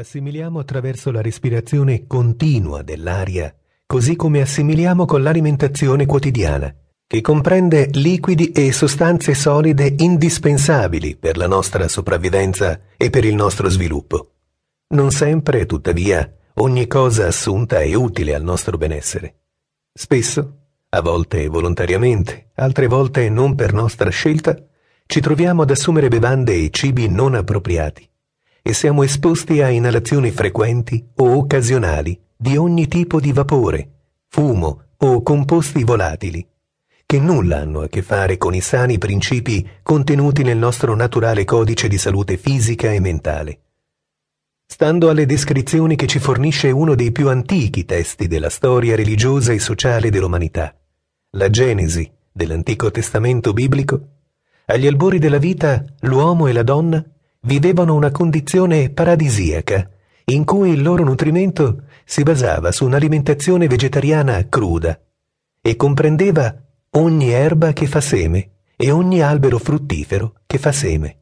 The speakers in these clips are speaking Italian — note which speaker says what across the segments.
Speaker 1: Assimiliamo attraverso la respirazione continua dell'aria, così come assimiliamo con l'alimentazione quotidiana, che comprende liquidi e sostanze solide indispensabili per la nostra sopravvivenza e per il nostro sviluppo. Non sempre, tuttavia, ogni cosa assunta è utile al nostro benessere. Spesso, a volte volontariamente, altre volte non per nostra scelta, ci troviamo ad assumere bevande e cibi non appropriati e siamo esposti a inalazioni frequenti o occasionali di ogni tipo di vapore, fumo o composti volatili, che nulla hanno a che fare con i sani principi contenuti nel nostro naturale codice di salute fisica e mentale. Stando alle descrizioni che ci fornisce uno dei più antichi testi della storia religiosa e sociale dell'umanità, la Genesi dell'Antico Testamento biblico, agli albori della vita l'uomo e la donna vivevano una condizione paradisiaca, in cui il loro nutrimento si basava su un'alimentazione vegetariana cruda e comprendeva ogni erba che fa seme e ogni albero fruttifero che fa seme.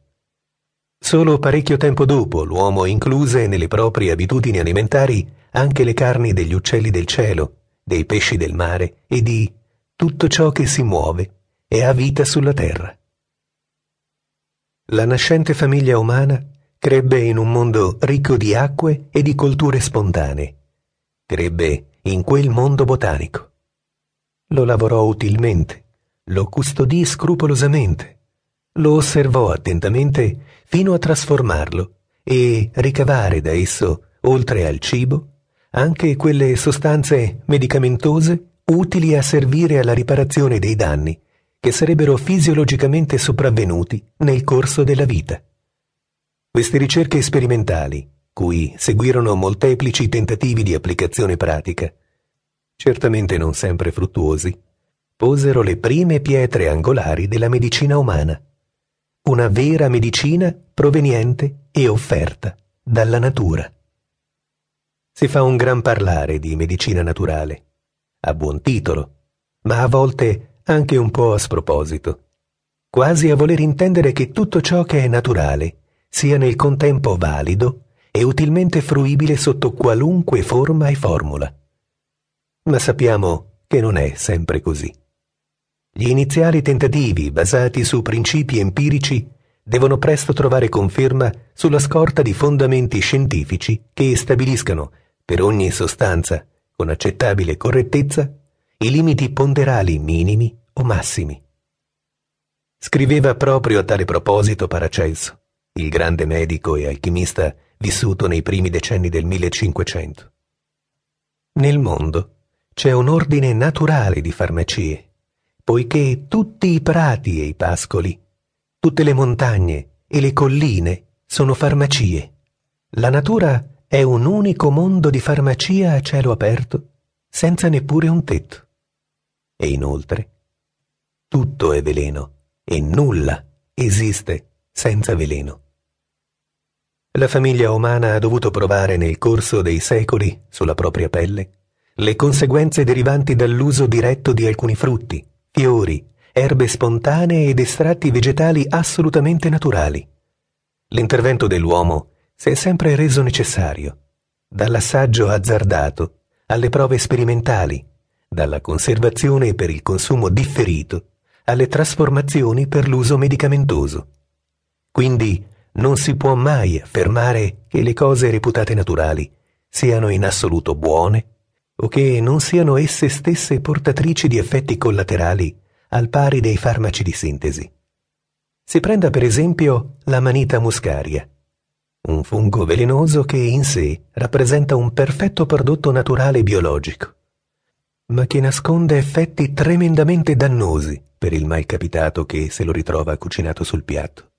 Speaker 1: Solo parecchio tempo dopo l'uomo incluse nelle proprie abitudini alimentari anche le carni degli uccelli del cielo, dei pesci del mare e di tutto ciò che si muove e ha vita sulla terra. La nascente famiglia umana crebbe in un mondo ricco di acque e di colture spontanee. Crebbe in quel mondo botanico. Lo lavorò utilmente, lo custodì scrupolosamente, lo osservò attentamente fino a trasformarlo e ricavare da esso, oltre al cibo, anche quelle sostanze medicamentose utili a servire alla riparazione dei danni che sarebbero fisiologicamente sopravvenuti nel corso della vita. Queste ricerche sperimentali, cui seguirono molteplici tentativi di applicazione pratica, certamente non sempre fruttuosi, posero le prime pietre angolari della medicina umana, una vera medicina proveniente e offerta dalla natura. Si fa un gran parlare di medicina naturale, a buon titolo, ma a volte anche un po' a sproposito, quasi a voler intendere che tutto ciò che è naturale sia nel contempo valido e utilmente fruibile sotto qualunque forma e formula. Ma sappiamo che non è sempre così. Gli iniziali tentativi basati su principi empirici devono presto trovare conferma sulla scorta di fondamenti scientifici che stabiliscano, per ogni sostanza, con accettabile correttezza, i limiti ponderali minimi o massimi. Scriveva proprio a tale proposito Paracelso, il grande medico e alchimista vissuto nei primi decenni del 1500. Nel mondo c'è un ordine naturale di farmacie, poiché tutti i prati e i pascoli, tutte le montagne e le colline sono farmacie. La natura è un unico mondo di farmacia a cielo aperto, senza neppure un tetto. E inoltre, tutto è veleno e nulla esiste senza veleno. La famiglia umana ha dovuto provare nel corso dei secoli, sulla propria pelle, le conseguenze derivanti dall'uso diretto di alcuni frutti, fiori, erbe spontanee ed estratti vegetali assolutamente naturali. L'intervento dell'uomo si è sempre reso necessario, dall'assaggio azzardato alle prove sperimentali, dalla conservazione per il consumo differito alle trasformazioni per l'uso medicamentoso. Quindi non si può mai affermare che le cose reputate naturali siano in assoluto buone o che non siano esse stesse portatrici di effetti collaterali al pari dei farmaci di sintesi. Si prenda per esempio la manita muscaria, un fungo velenoso che in sé rappresenta un perfetto prodotto naturale biologico ma che nasconde effetti tremendamente dannosi per il malcapitato che se lo ritrova cucinato sul piatto.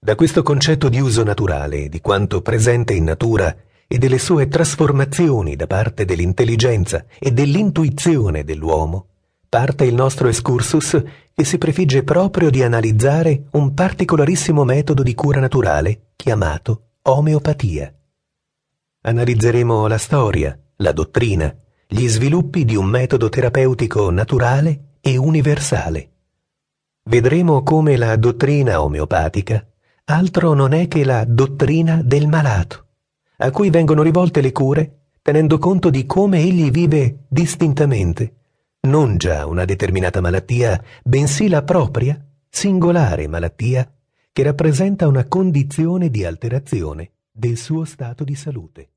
Speaker 1: Da questo concetto di uso naturale, di quanto presente in natura e delle sue trasformazioni da parte dell'intelligenza e dell'intuizione dell'uomo, parte il nostro excursus che si prefigge proprio di analizzare un particolarissimo metodo di cura naturale chiamato omeopatia. Analizzeremo la storia, la dottrina, gli sviluppi di un metodo terapeutico naturale e universale. Vedremo come la dottrina omeopatica altro non è che la dottrina del malato, a cui vengono rivolte le cure tenendo conto di come egli vive distintamente, non già una determinata malattia, bensì la propria, singolare malattia che rappresenta una condizione di alterazione del suo stato di salute.